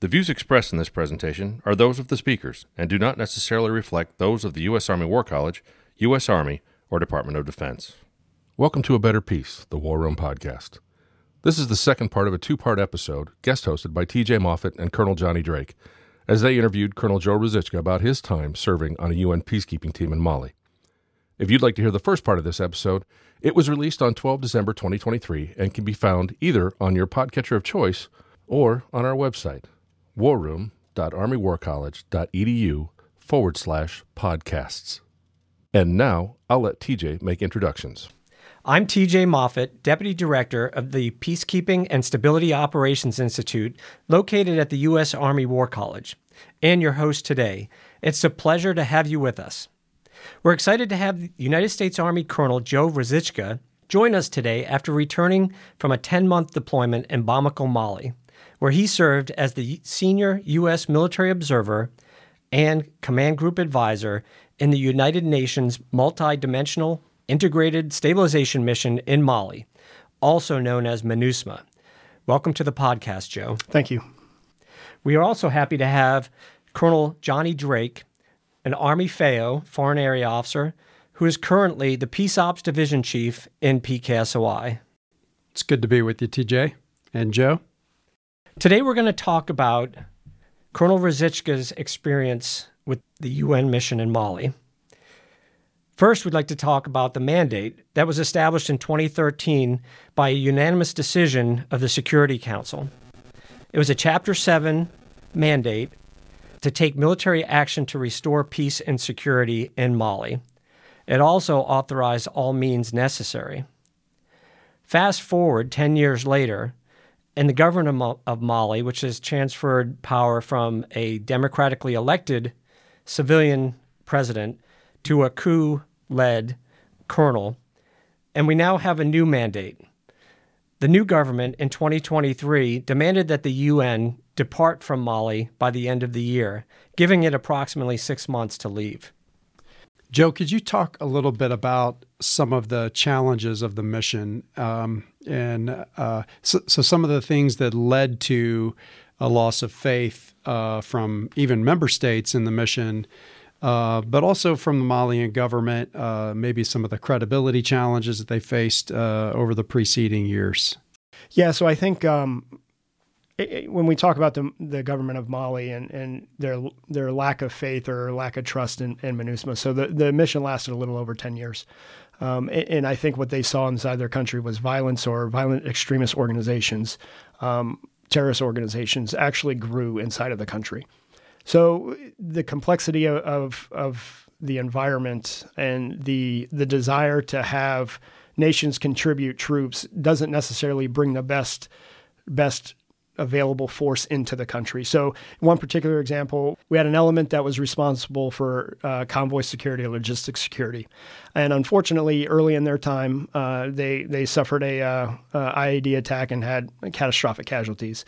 The views expressed in this presentation are those of the speakers and do not necessarily reflect those of the U.S. Army War College, U.S. Army, or Department of Defense. Welcome to A Better Peace, the War Room podcast. This is the second part of a two part episode, guest hosted by TJ Moffatt and Colonel Jonny Drake, as they interviewed Colonel Joe Ruzicka about his time serving on a UN peacekeeping team in Mali. If you'd like to hear the first part of this episode, it was released on 12 December 2023 and can be found either on your podcatcher of choice or on our website, warroom.armywarcollege.edu forward slash podcasts. And now I'll let TJ make introductions. I'm TJ Moffatt, Deputy Director of the Peacekeeping and Stability Operations Institute, located at the U.S. Army War College, and your host today. It's a pleasure to have you with us. We're excited to have United States Army Colonel Joe Ruzicka join us today after returning from a 10 month deployment in Bamako, Mali where he served as the senior U.S. military observer and command group advisor in the United Nations Multi-Dimensional Integrated Stabilization Mission in Mali, also known as MINUSMA. Welcome to the podcast, Joe. Thank you. We are also happy to have Colonel Jonny Drake, an Army FAO Foreign Area Officer, who is currently the Peace Ops Division Chief in PKSOI. It's good to be with you, TJ. And Joe? Today, we're going to talk about Colonel Ruzicka's experience with the UN mission in Mali. First, we'd like to talk about the mandate that was established in 2013 by a unanimous decision of the Security Council. It was a Chapter 7 mandate to take military action to restore peace and security in Mali. It also authorized all means necessary. Fast forward 10 years later, and the government of Mali, which has transferred power from a democratically elected civilian president to a coup led colonel. And we now have a new mandate. The new government in 2023 demanded that the UN depart from Mali by the end of the year, giving it approximately six months to leave. Joe, could you talk a little bit about some of the challenges of the mission um, and uh, so, so, some of the things that led to a loss of faith uh, from even member states in the mission, uh, but also from the Malian government, uh, maybe some of the credibility challenges that they faced uh, over the preceding years. Yeah, so I think um, it, when we talk about the, the government of Mali and, and their their lack of faith or lack of trust in, in MINUSMA, so the, the mission lasted a little over 10 years. Um, and, and, I think what they saw inside their country was violence or violent extremist organizations, um, terrorist organizations actually grew inside of the country. So the complexity of, of, of the environment and the the desire to have nations contribute troops doesn't necessarily bring the best best available force into the country. So, one particular example, we had an element that was responsible for uh, convoy security, logistics security, and unfortunately, early in their time, uh, they they suffered a uh, IED attack and had catastrophic casualties.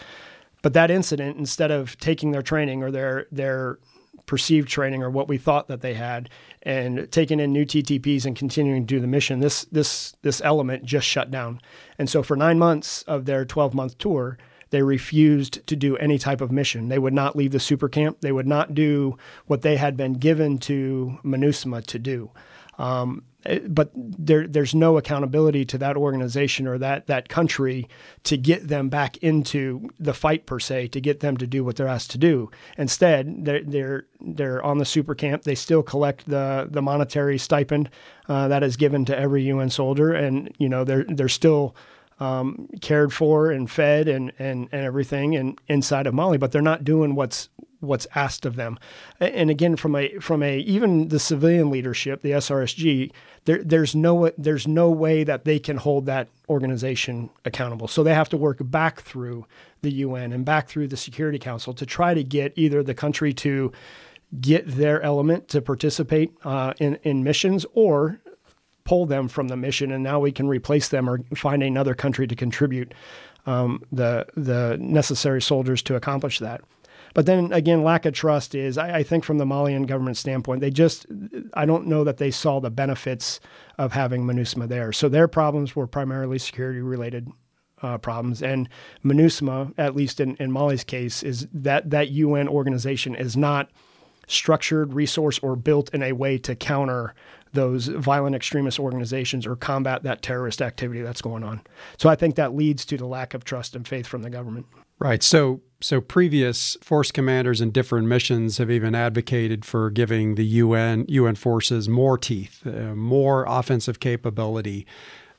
But that incident, instead of taking their training or their their perceived training or what we thought that they had and taking in new TTPs and continuing to do the mission this this this element just shut down and so for 9 months of their 12 month tour they refused to do any type of mission. They would not leave the super camp. They would not do what they had been given to MINUSMA to do. Um, eh, but there, there's no accountability to that organization or that that country to get them back into the fight per se, to get them to do what they're asked to do. Instead, they're they're, they're on the super camp. They still collect the the monetary stipend uh, that is given to every UN soldier, and you know they're they're still um, cared for and fed and, and, and everything and inside of Mali, but they're not doing what's what's asked of them. And again, from a from a even the civilian leadership, the SRSG, there, there's no there's no way that they can hold that organization accountable. So they have to work back through the UN and back through the Security Council to try to get either the country to get their element to participate uh, in in missions, or pull them from the mission, and now we can replace them or find another country to contribute um, the the necessary soldiers to accomplish that. But then again, lack of trust is, I, I, think, from the Malian government standpoint, they just, I don't know that they saw the benefits of having MINUSMA there. So their problems were primarily security related uh, problems. And MINUSMA, at least in, in Mali's case, is that that UN organization is not structured, resourced, or built in a way to counter those violent extremist organizations or combat that terrorist activity that's going on. So I think that leads to the lack of trust and faith from the government. Right. So so previous force commanders in different missions have even advocated for giving the UN UN forces more teeth, uh, more offensive capability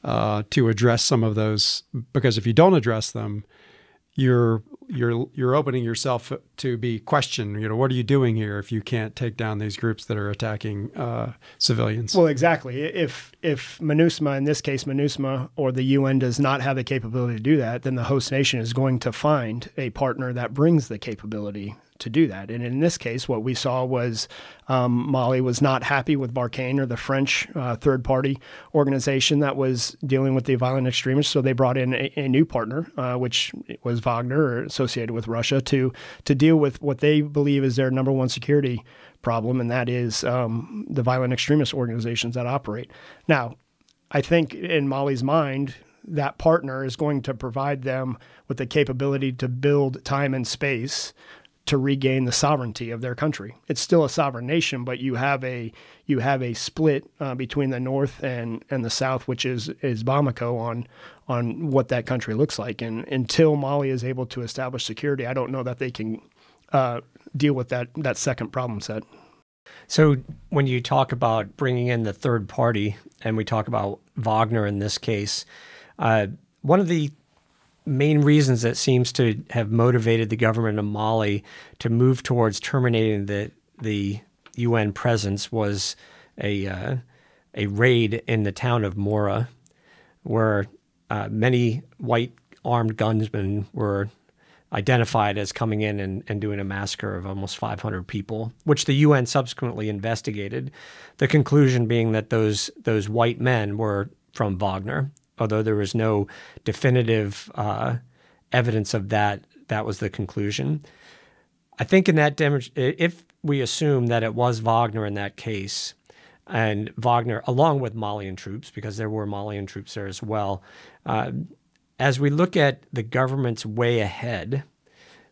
uh, to address some of those. Because if you don't address them, you're you're you're opening yourself to be questioned. You know, what are you doing here if you can't take down these groups that are attacking uh, civilians? Well, exactly. If if MINUSMA, in this case MINUSMA or the UN, does not have the capability to do that, then the host nation is going to find a partner that brings the capability to do that. And in this case, what we saw was um, Mali was not happy with Barkhane or the French uh, third party organization that was dealing with the violent extremists. So they brought in a, a new partner, uh, which was Wagner, associated with Russia, to to deal with what they believe is their number one security problem, and that is um, the violent extremist organizations that operate. Now, I think in Mali's mind, that partner is going to provide them with the capability to build time and space to regain the sovereignty of their country. It's still a sovereign nation, but you have a you have a split uh, between the north and, and the south, which is is Bamako on on what that country looks like. And until Mali is able to establish security, I don't know that they can uh, deal with that that second problem set. So when you talk about bringing in the third party, and we talk about Wagner in this case, uh, one of the main reasons that seems to have motivated the government of Mali to move towards terminating the the UN presence was a uh, a raid in the town of Moura, where uh, many white armed gunmen were identified as coming in and, and doing a massacre of almost 500 people, which the UN subsequently investigated. The conclusion being that those those white men were from Wagner although there was no definitive uh, evidence of that, that was the conclusion. I think in that if we assume that it was Wagner in that case, and Wagner, along with Malian troops, because there were Malian troops there as well, uh, as we look at the government's way ahead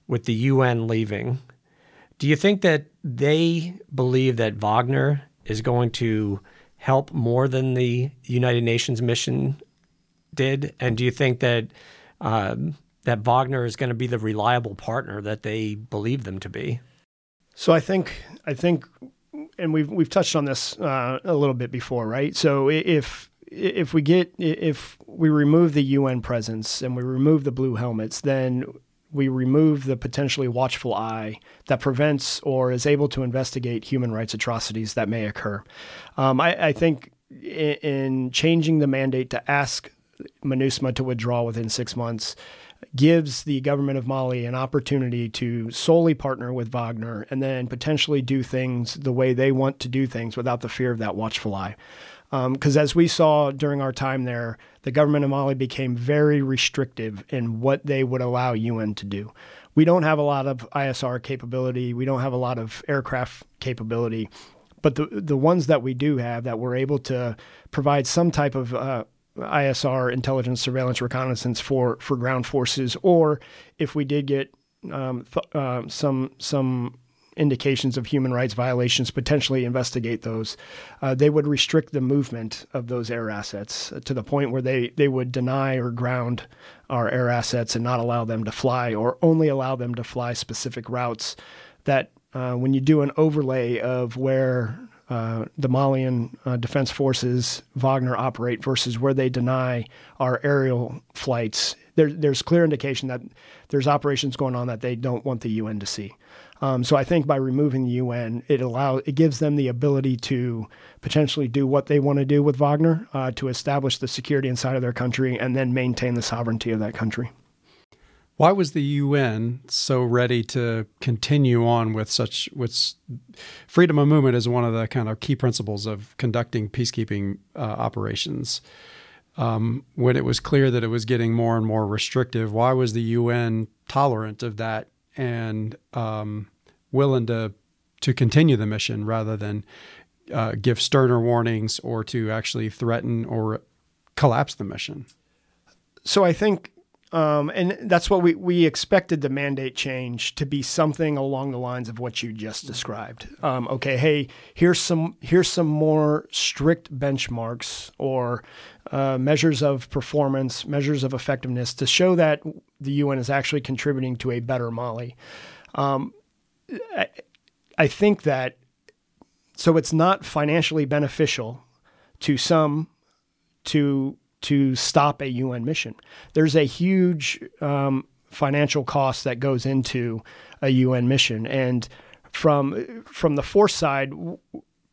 with the UN leaving, do you think that they believe that Wagner is going to help more than the United Nations mission did? And do you think that um, that Wagner is going to be the reliable partner that they believe them to be? So I think I think, and we've we've touched on this uh, a little bit before, right? So if if we get if we remove the UN presence and we remove the blue helmets, then we remove the potentially watchful eye that prevents or is able to investigate human rights atrocities that may occur. Um, I, I, think in, in, changing the mandate to ask MINUSMA to withdraw within six months gives the government of Mali an opportunity to solely partner with Wagner and then potentially do things the way they want to do things without the fear of that watchful eye. Because um, as we saw during our time there, the government of Mali became very restrictive in what they would allow UN to do. We don't have a lot of ISR capability. We don't have a lot of aircraft capability. But the the ones that we do have that we're able to provide some type of uh, ISR, intelligence, surveillance, reconnaissance for for ground forces, or if we did get um, th- uh, some some indications of human rights violations, potentially investigate those. Uh, they would restrict the movement of those air assets to the point where they, they would deny or ground our air assets and not allow them to fly, or only allow them to fly specific routes. That uh, when you do an overlay of where uh, the Malian uh, Defense Forces Wagner operate versus where they deny our aerial flights. There, there's clear indication that there's operations going on that they don't want the UN to see. Um, so I think by removing the UN, it allows it gives them the ability to potentially do what they want to do with Wagner uh, to establish the security inside of their country and then maintain the sovereignty of that country. Why was the UN so ready to continue on with such with freedom of movement is one of the kind of key principles of conducting peacekeeping uh, operations. Um, when it was clear that it was getting more and more restrictive, why was the UN tolerant of that and um, willing to to continue the mission rather than uh, give sterner warnings or to actually threaten or collapse the mission? So I think um, and that's what we, we expected the mandate change to be something along the lines of what you just described. Um, okay, hey, here's some here's some more strict benchmarks or uh, measures of performance, measures of effectiveness to show that the UN is actually contributing to a better Mali. Um, I, I think that so it's not financially beneficial to some to to stop a UN mission. There's a huge um, financial cost that goes into a UN mission, and from from the force side,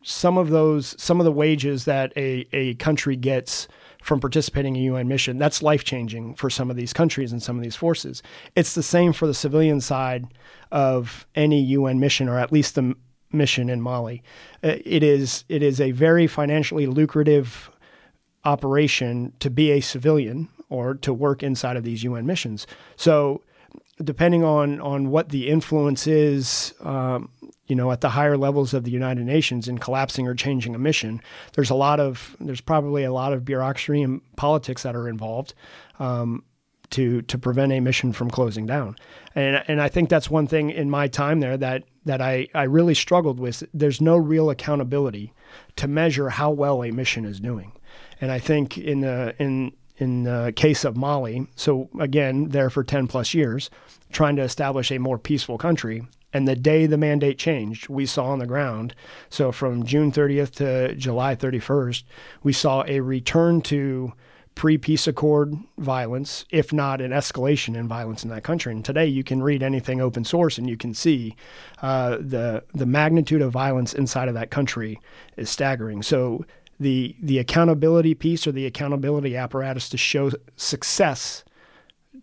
some of those some of the wages that a, a country gets from participating in a UN mission, that's life changing for some of these countries and some of these forces. It's the same for the civilian side of any UN mission, or at least the mission in Mali. Uh, it is it is a very financially lucrative operation to be a civilian or to work inside of these UN missions. So, depending on on what the influence is, um, you know, at the higher levels of the United Nations in collapsing or changing a mission, there's a lot of there's probably a lot of bureaucracy and politics that are involved. Um, to to prevent a mission from closing down. And and I think that's one thing in my time there that that I, I really struggled with. There's no real accountability to measure how well a mission is doing. And I think in the in in the case of Mali, so again, there for 10 plus years, trying to establish a more peaceful country. And the day the mandate changed, we saw on the ground. So from June 30th to July 31st, we saw a return to pre peace accord violence, if not an escalation in violence in that country. And today you can read anything open source and you can see uh, the, the magnitude of violence inside of that country is staggering. So the the accountability piece or the accountability apparatus to show success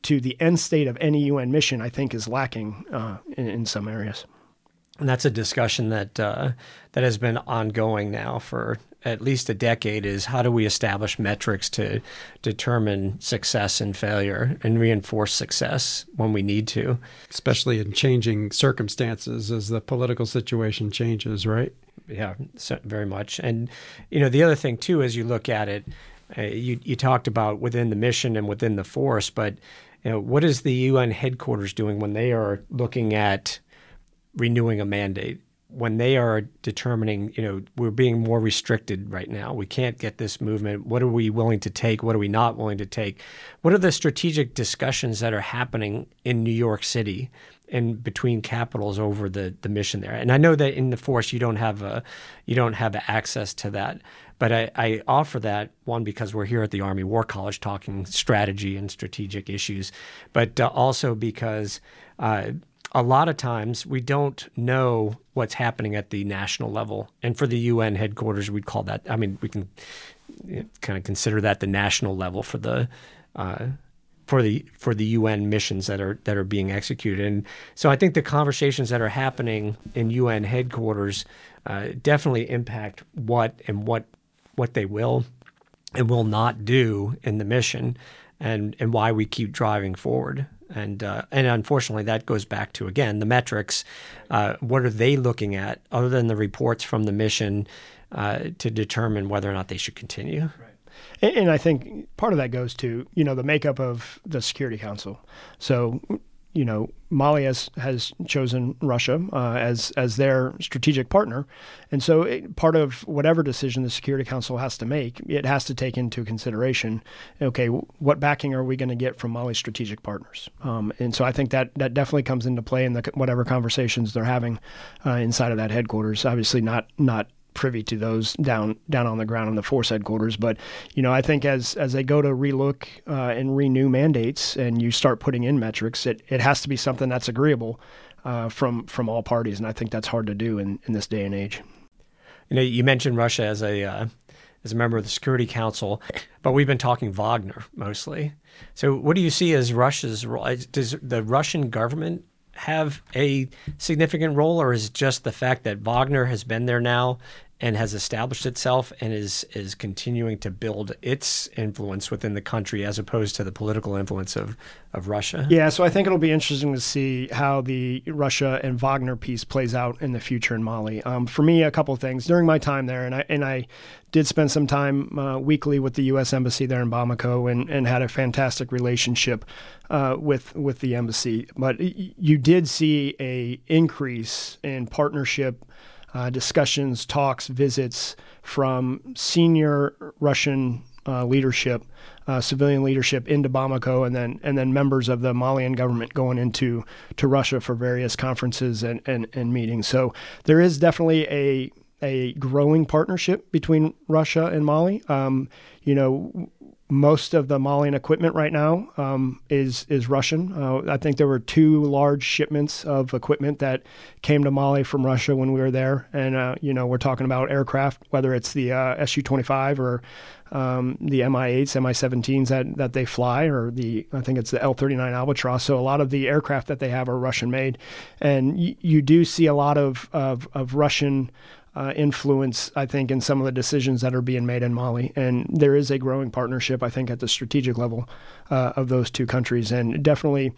to the end state of any UN mission, I think, is lacking uh, in, in, some areas. And that's a discussion that uh, that has been ongoing now for at least a decade. Is how do we establish metrics to determine success and failure and reinforce success when we need to, especially in changing circumstances as the political situation changes, right? yeah, so very much. And you know, the other thing too, as you look at it, uh, you you talked about within the mission and within the force, but you know, what is the UN headquarters doing when they are looking at renewing a mandate? When they are determining, you know, we're being more restricted right now. We can't get this movement. What are we willing to take? What are we not willing to take? What are the strategic discussions that are happening in New York City and between capitals over the the mission there. And I know that in the force you don't have a you don't have access to that. But I, I offer that one because we're here at the Army War College talking strategy and strategic issues, but uh, also because uh, a lot of times we don't know what's happening at the national level. And for the UN headquarters, we'd call that, I mean, we can kind of consider that the national level for the uh, for the for the UN missions that are that are being executed. And so I think the conversations that are happening in UN headquarters uh, definitely impact what and what what they will and will not do in the mission, and and why we keep driving forward. And uh, and unfortunately, that goes back to again the metrics. Uh, what are they looking at other than the reports from the mission uh, to determine whether or not they should continue? Right. And, and I think part of that goes to you know the makeup of the Security Council. So you know, Mali has, has chosen Russia uh, as as their strategic partner, and so it, part of whatever decision the Security Council has to make, it has to take into consideration, okay, what backing are we going to get from Mali's strategic partners? Um, and so I think that that definitely comes into play in the whatever conversations they're having uh, inside of that headquarters. Obviously, not not privy to those down down on the ground in the force headquarters. But you know, I think as as they go to relook uh, and renew mandates, and you start putting in metrics, it it has to be something that's agreeable uh, from from all parties, and I think that's hard to do in in this day and age. You know, you mentioned Russia as a uh, as a member of the Security Council, but we've been talking Wagner mostly. So, what do you see as Russia's role? Does the Russian government have a significant role, or is it just the fact that Wagner has been there now and has established itself and is is continuing to build its influence within the country as opposed to the political influence of, of Russia? Yeah, so I think it'll be interesting to see how the Russia and Wagner piece plays out in the future in Mali. Um, for me, a couple of things during my time there, and I and I did spend some time uh, weekly with the U.S. Embassy there in Bamako, and, and had a fantastic relationship uh, with with the embassy. But you did see a increase in partnership uh, discussions, talks, visits from senior Russian uh, leadership, uh, civilian leadership into Bamako, and then and then members of the Malian government going into to Russia for various conferences and, and, and meetings. So there is definitely a a growing partnership between Russia and Mali. Um, you know, most of the Malian equipment right now um, is is Russian. Uh, I think there were two large shipments of equipment that came to Mali from Russia when we were there, and uh, you know we're talking about aircraft, whether it's the uh, Su-25 or um, the Mi-8s, Mi-17s that that they fly, or the I think it's the L-39 Albatross. So a lot of the aircraft that they have are Russian made, and y- you do see a lot of of, of Russian uh, influence, I think, in some of the decisions that are being made in Mali. And there is a growing partnership, I think, at the strategic level uh, of those two countries, and definitely,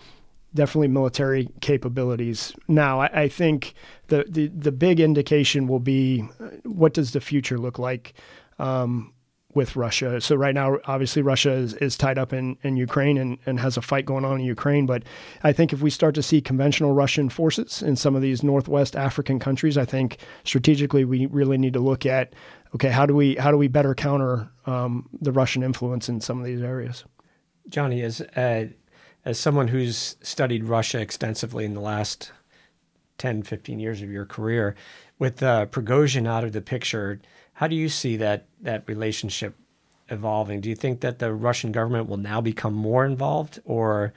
definitely military capabilities. Now, I, I think the, the the big indication will be uh, what does the future look like. Um, with Russia. So right now, obviously, Russia is, is tied up in, in Ukraine and, and has a fight going on in Ukraine. But I think if we start to see conventional Russian forces in some of these Northwest African countries, I think strategically we really need to look at okay, how do we how do we better counter um, the Russian influence in some of these areas? Jonny, as uh, as someone who's studied Russia extensively in the last 10, 15 years of your career, with uh, Prigozhin out of the picture how do you see that that relationship evolving? Do you think that the Russian government will now become more involved, or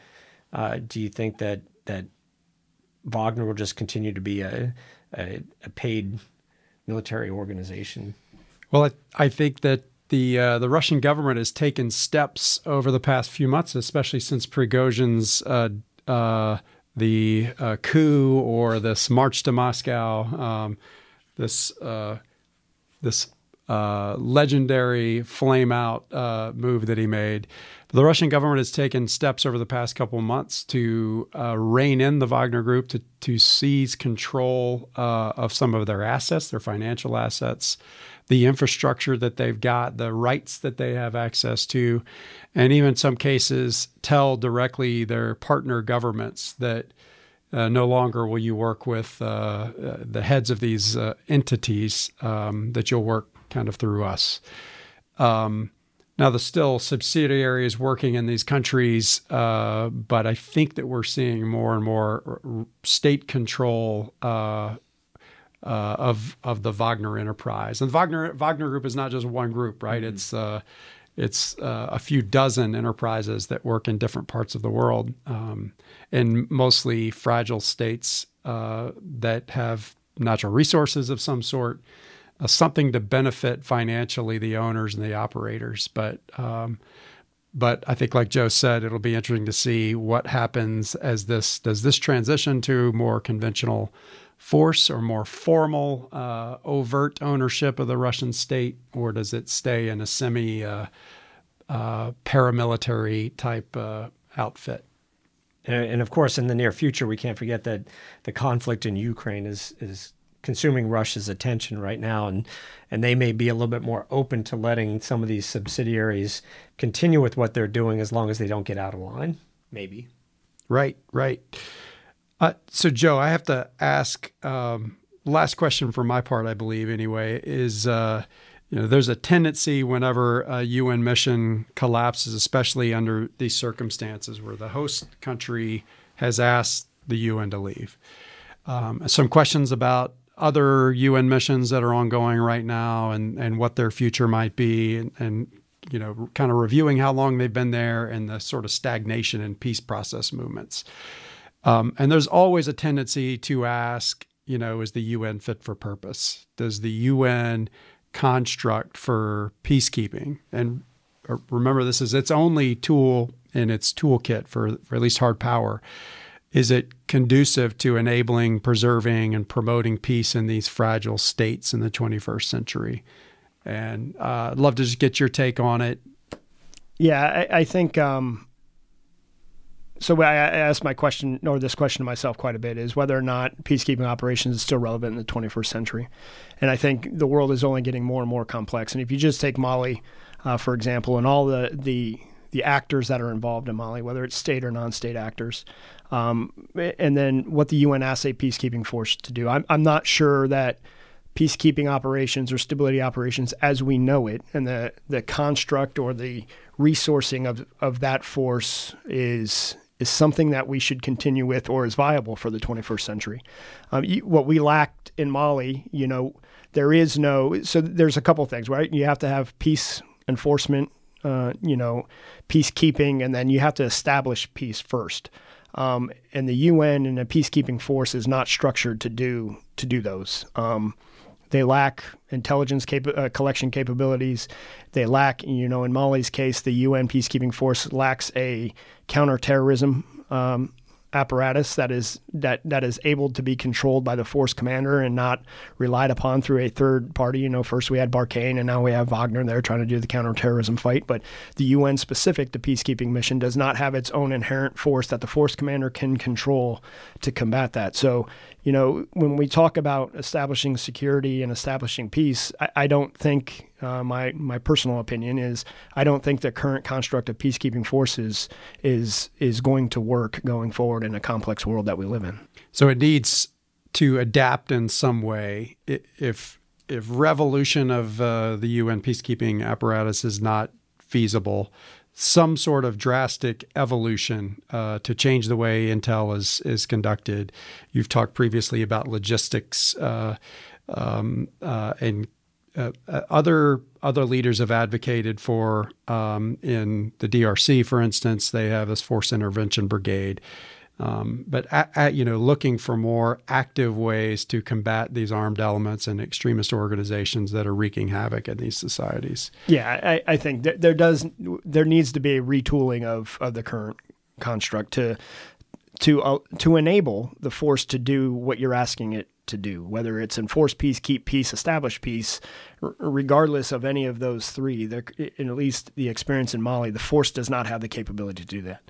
uh, do you think that that Wagner will just continue to be a, a, a paid military organization? Well, I, I think that the uh, the Russian government has taken steps over the past few months, especially since Prigozhin's uh, uh, the uh, coup or this march to Moscow, um, this uh, this uh, legendary flame out uh, move that he made. The Russian government has taken steps over the past couple months to uh, rein in the Wagner Group, to, to seize control uh, of some of their assets, their financial assets, the infrastructure that they've got, the rights that they have access to, and even some cases tell directly their partner governments that uh, no longer will you work with uh, uh, the heads of these uh, entities, um, that you'll work kind of through us. Um, now, there's still subsidiaries working in these countries, uh, but I think that we're seeing more and more state control uh, of of the Wagner enterprise. And Wagner Wagner Group is not just one group, right? Mm-hmm. It's it's uh, a few dozen enterprises that work in different parts of the world, um, in mostly fragile states uh, that have natural resources of some sort, uh, something to benefit financially the owners and the operators. But um, but I think, like Joe said, it'll be interesting to see what happens as this does this transition to more conventional force or more formal, uh, overt ownership of the Russian state, or does it stay in a semi uh, uh, paramilitary type uh, outfit? And of course, in the near future, we can't forget that the conflict in Ukraine is is consuming Russia's attention right now, and and they may be a little bit more open to letting some of these subsidiaries continue with what they're doing as long as they don't get out of line. Maybe. Right. Right. Uh, so, Joe, I have to ask. Um, last question for my part, I believe, anyway, is uh, you know there's a tendency whenever a UN mission collapses, especially under these circumstances where the host country has asked the UN to leave. Um, some questions about other UN missions that are ongoing right now and and what their future might be, and, and you know, kind of reviewing how long they've been there and the sort of stagnation and peace process movements. Um, and there's always a tendency to ask, you know, is the UN fit for purpose? Does the UN construct for peacekeeping. And uh, remember, this is its only tool in its toolkit for, for at least hard power. Is it conducive to enabling, preserving, and promoting peace in these fragile states in the 21st century? And uh, I'd love to just get your take on it. Yeah, I, I think um, so. I, asked my question, or this question to myself quite a bit, is whether or not peacekeeping operations is still relevant in the 21st century. And I think the world is only getting more and more complex. And if you just take Mali, uh, for example, and all the the the actors that are involved in Mali, whether it's state or non-state actors, um, and then what the UN asked a peacekeeping force to do. I'm, I'm not sure that peacekeeping operations or stability operations as we know it and the, the construct or the resourcing of, of that force is is something that we should continue with or is viable for the 21st century. Um, what we lacked in Mali, you know, there is no, so there's a couple things, right? You have to have peace enforcement, uh, you know, peacekeeping, and then you have to establish peace first. Um, and the UN and the peacekeeping force is not structured to do to do those. Um, they lack intelligence cap- uh, collection capabilities. They lack, you know, in Mali's case, the UN peacekeeping force lacks a counterterrorism um, apparatus that is that that is able to be controlled by the force commander and not relied upon through a third party. You know, first we had Barkhane and now we have Wagner there trying to do the counterterrorism fight. But the UN specific to peacekeeping mission does not have its own inherent force that the force commander can control to combat that. So, you know, when we talk about establishing security and establishing peace, I, I don't think uh, my my personal opinion is I don't think the current construct of peacekeeping forces is is going to work going forward in a complex world that we live in. So it needs to adapt in some way. If if revolution of uh, the UN peacekeeping apparatus is not feasible, some sort of drastic evolution uh, to change the way intel is is conducted. You've talked previously about logistics uh, um, uh, and uh, uh, other other leaders have advocated for um, in the DRC, for instance, they have this force intervention brigade. Um, but at, at, you know, looking for more active ways to combat these armed elements and extremist organizations that are wreaking havoc in these societies. Yeah, I, I think there does there needs to be a retooling of, of the current construct to to uh, to enable the force to do what you're asking it to do, whether it's enforce peace, keep peace, establish peace, r- regardless of any of those three. In at least the experience in Mali, the force does not have the capability to do that.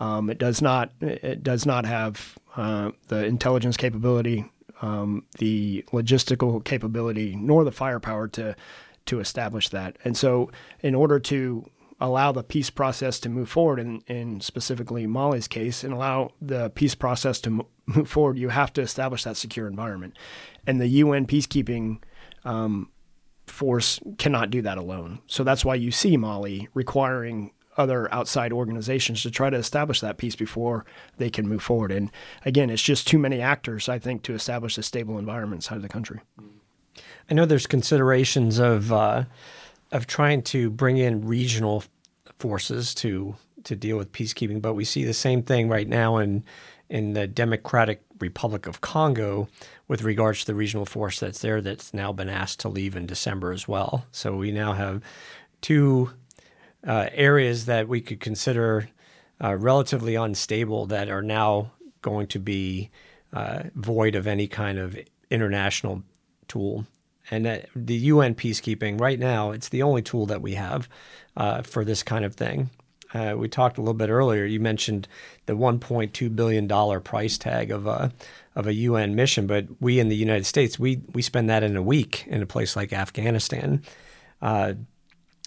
Um, it does not. It does not have uh, the intelligence capability, um, the logistical capability, nor the firepower to to establish that. And so, in order to allow the peace process to move forward, in, in specifically Mali's case, and allow the peace process to move forward, you have to establish that secure environment. And the UN peacekeeping um, force cannot do that alone. So that's why you see Mali requiring other outside organizations to try to establish that peace before they can move forward. And again, it's just too many actors, I think, to establish a stable environment inside of the country. I know there's considerations of uh, of trying to bring in regional forces to to deal with peacekeeping, but we see the same thing right now in in the Democratic Republic of Congo with regards to the regional force that's there that's now been asked to leave in December as well. So we now have two uh, areas that we could consider uh, relatively unstable that are now going to be uh, void of any kind of international tool. And the UN peacekeeping right now, it's the only tool that we have uh, for this kind of thing. Uh, we talked a little bit earlier. You mentioned the 1.2 billion dollar price tag of a of a UN mission, but we in the United States we we spend that in a week in a place like Afghanistan.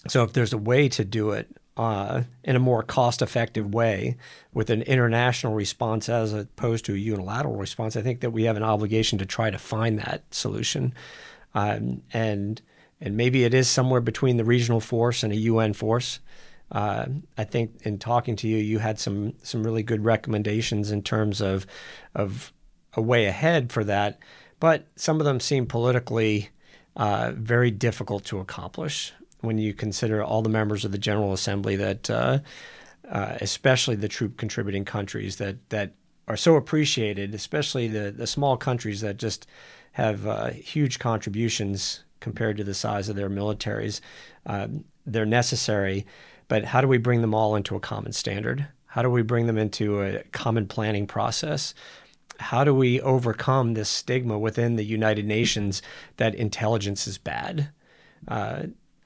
So if there's a way to do it uh, in a more cost effective way with an international response as opposed to a unilateral response, I think that we have an obligation to try to find that solution. Um, and and maybe it is somewhere between the regional force and a UN force. Uh, I think in talking to you, you had some some really good recommendations in terms of of a way ahead for that, but some of them seem politically uh, very difficult to accomplish when you consider all the members of the General Assembly that, uh, uh especially the troop contributing countries that that are so appreciated, especially the the small countries that just have uh, huge contributions compared to the size of their militaries. Uh, they're necessary, but how do we bring them all into a common standard? How do we bring them into a common planning process? How do we overcome this stigma within the United Nations that intelligence is bad?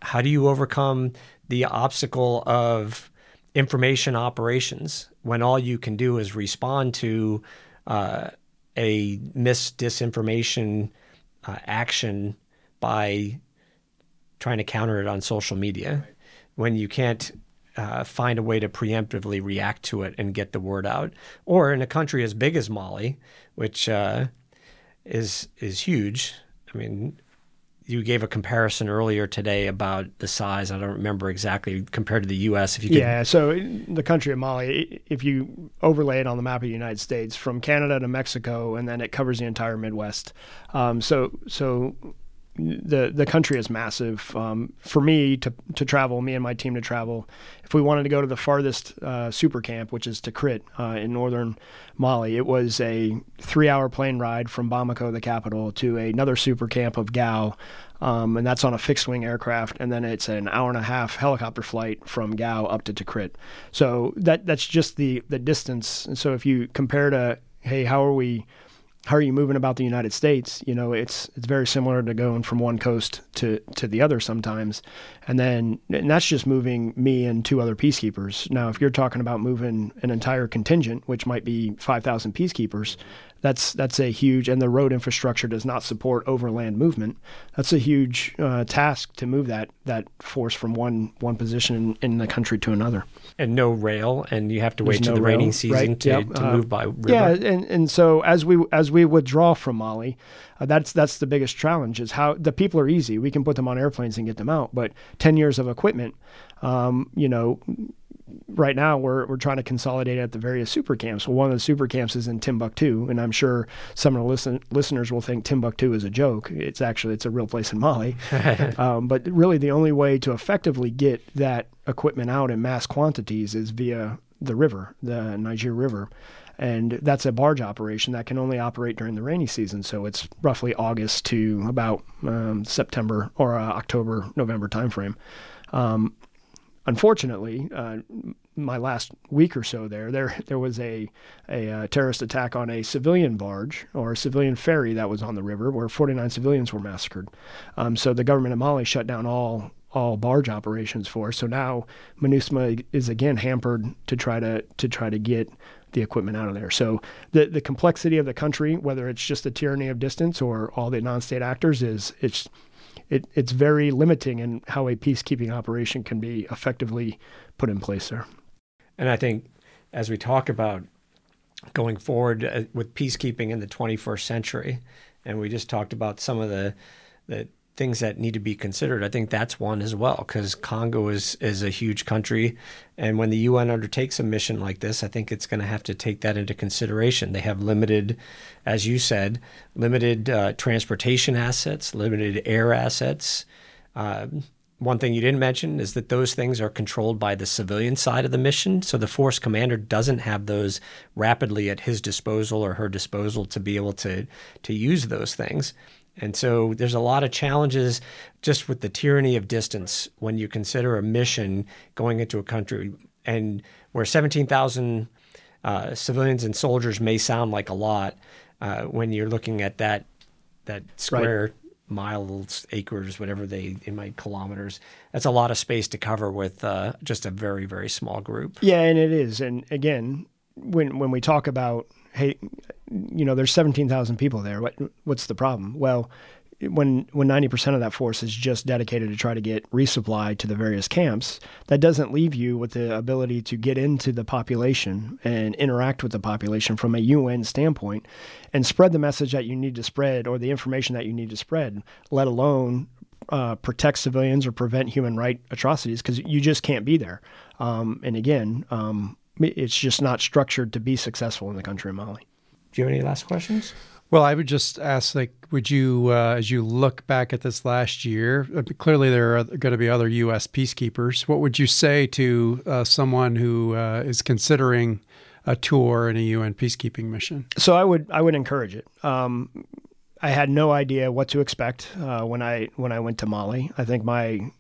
How do you overcome the obstacle of information operations when all you can do is respond to uh, a mis disinformation uh, action by trying to counter it on social media? When you can't uh, find a way to preemptively react to it and get the word out? Or in a country as big as Mali which uh, is is huge I mean you gave a comparison earlier today about the size. I don't remember exactly compared to the U.S. If you could... yeah, so the country of Mali, if you overlay it on the map of the United States, from Canada to Mexico, and then it covers the entire Midwest. Um, so so the the country is massive. Um, for me to to travel, me and my team to travel, if we wanted to go to the farthest uh, super camp, which is Tikrit uh, in northern Mali, it was a three hour plane ride from Bamako, the capital, to another super camp of Gao. Um, and that's on a fixed wing aircraft, and then it's an hour and a half helicopter flight from Gao up to Tikrit. So that that's just the the distance. And so if you compare to hey, how are we how are you moving about the United States? You know, it's it's very similar to going from one coast to to the other sometimes, and then and that's just moving me and two other peacekeepers. Now, if you're talking about moving an entire contingent, which might be five thousand peacekeepers, that's that's a huge and the road infrastructure does not support overland movement. That's a huge uh, task to move that that force from one one position in, in, the country to another. And no rail, and you have to There's wait no to the rail, rainy season right? to, yep. to uh, move by river. Yeah, and, and so as we as we withdraw from Mali, uh, that's that's the biggest challenge. Is how the people are easy. We can put them on airplanes and get them out, but ten years of equipment, um, you know right now we're we're trying to consolidate at the various super camps. Well, one of the super camps is in Timbuktu, and I'm sure some of the listen, listeners will think Timbuktu is a joke. It's actually it's a real place in Mali. um, but really, the only way to effectively get that equipment out in mass quantities is via the river, the Niger River. And that's a barge operation that can only operate during the rainy season. So it's roughly August to about um, September or uh, October, November timeframe. Um, unfortunately, uh, my last week or so there, there there was a a uh, terrorist attack on a civilian barge or a civilian ferry that was on the river, where 49 civilians were massacred. Um, so the government of Mali shut down all all barge operations for. So now MINUSMA is again hampered to try to to try to get the equipment out of there. So the the complexity of the country, whether it's just the tyranny of distance or all the non-state actors, is it's it, it's very limiting in how a peacekeeping operation can be effectively put in place there. And I think as we talk about going forward uh, with peacekeeping in the 21st century, and we just talked about some of the the things that need to be considered. I think that's one as well because Congo is is a huge country, and when the UN undertakes a mission like this, I think it's going to have to take that into consideration. They have limited, as you said, limited uh, transportation assets, limited air assets. Uh, one thing you didn't mention is that those things are controlled by the civilian side of the mission. So the force commander doesn't have those rapidly at his disposal or her disposal to be able to to use those things. And so there's a lot of challenges just with the tyranny of distance when you consider a mission going into a country and where 17,000 uh, civilians and soldiers may sound like a lot uh, when you're looking at that that square right. miles, acres, whatever they in my kilometers. That's a lot of space to cover with uh, just a very very small group. Yeah, and it is. And again, when when we talk about hey, you know, there's 17,000 people there. What what's the problem? Well, when when 90% of that force is just dedicated to try to get resupply to the various camps, that doesn't leave you with the ability to get into the population and interact with the population from a UN standpoint and spread the message that you need to spread or the information that you need to spread, let alone uh, protect civilians or prevent human right atrocities because you just can't be there. Um, and again, um, it's just not structured to be successful in the country of Mali. Do you have any last questions? Well, I would just ask, like, would you, uh, as you look back at this last year, uh, clearly there are going to be other U.S. peacekeepers. What would you say to uh, someone who uh, is considering a tour in a UN peacekeeping mission? So I would, I would encourage it. Um, I had no idea what to expect uh, when I when I went to Mali. I think my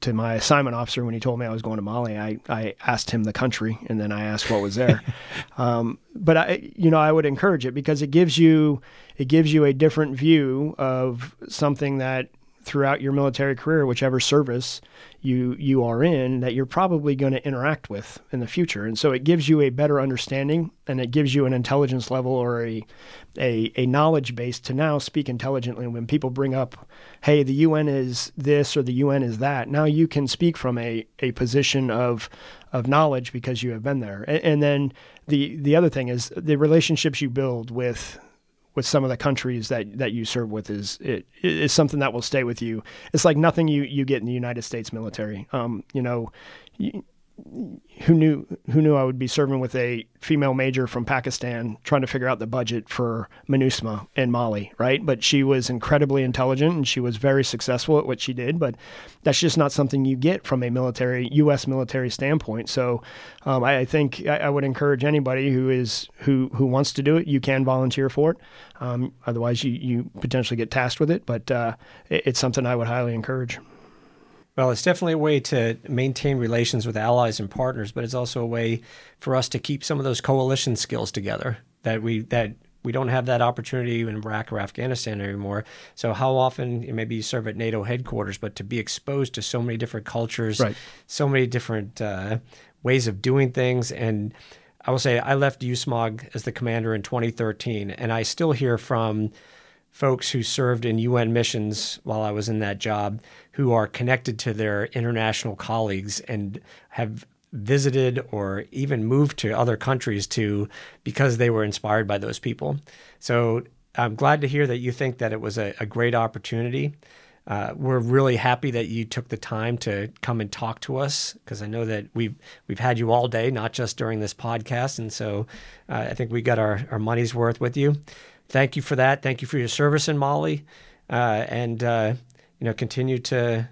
to my assignment officer when he told me I was going to Mali, I, I asked him the country and then I asked what was there. um, but I, you know, I would encourage it because it gives you, it gives you a different view of something that throughout your military career, whichever service you you are in, that you're probably going to interact with in the future. And so it gives you a better understanding and it gives you an intelligence level or a a, a knowledge base to now speak intelligently when people bring up, hey, the UN is this or the UN is that. Now you can speak from a, a position of of knowledge because you have been there. And, and then the the other thing is the relationships you build with with some of the countries that, that you serve with is it is something that will stay with you. It's like nothing you, you get in the United States military. Um, you know, who knew who knew I would be serving with a female major from Pakistan trying to figure out the budget for MINUSMA in Mali, right? But she was incredibly intelligent and she was very successful at what she did. But that's just not something you get from a military U.S. military standpoint. So um, I, I, think I, I, would encourage anybody who is who who wants to do it. You can volunteer for it. Um, otherwise, you you potentially get tasked with it. But uh, it, it's something I would highly encourage. Well, it's definitely a way to maintain relations with allies and partners, but it's also a way for us to keep some of those coalition skills together that we that we don't have that opportunity in Iraq or Afghanistan anymore. So how often maybe you serve at NATO headquarters, but to be exposed to so many different cultures, right. so many different uh, ways of doing things, and I will say I left USMOG as the commander in 2013, and I still hear from folks who served in UN missions while I was in that job who are connected to their international colleagues and have visited or even moved to other countries to because they were inspired by those people. So I'm glad to hear that you think that it was a, a great opportunity. Uh, we're really happy that you took the time to come and talk to us because I know that we've we've had you all day, not just during this podcast, and so uh, I think we got our, our money's worth with you thank you for that. Thank you for your service in Mali, uh, and uh, you know continue to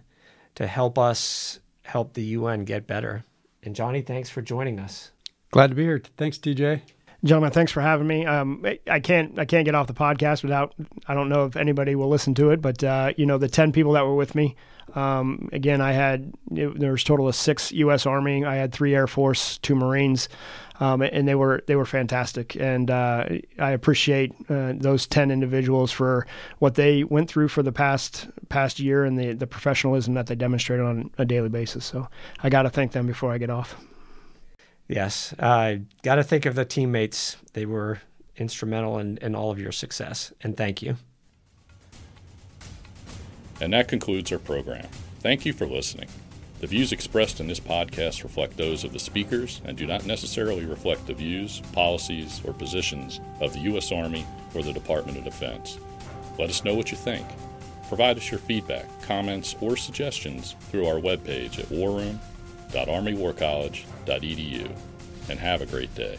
to help us help the UN get better. And Jonny, thanks for joining us. Glad to be here. Thanks, TJ. Gentlemen, thanks for having me. Um, I can't I can't get off the podcast without I don't know if anybody will listen to it, but uh, you know the ten people that were with me. Um, again, I had it, there was total of six U.S. Army. I had three Air Force, two Marines um, and they were they were fantastic. And uh, I appreciate uh, those ten individuals for what they went through for the past past year and the the professionalism that they demonstrated on a daily basis. So I got to thank them before I get off. Yes, I uh, got to think of the teammates. They were instrumental in, in all of your success, and thank you. And that concludes our program. Thank you for listening. The views expressed in this podcast reflect those of the speakers and do not necessarily reflect the views, policies, or positions of the U.S. Army or the Department of Defense. Let us know what you think. Provide us your feedback, comments, or suggestions through our webpage at warroom.armywarcollege.edu and have a great day.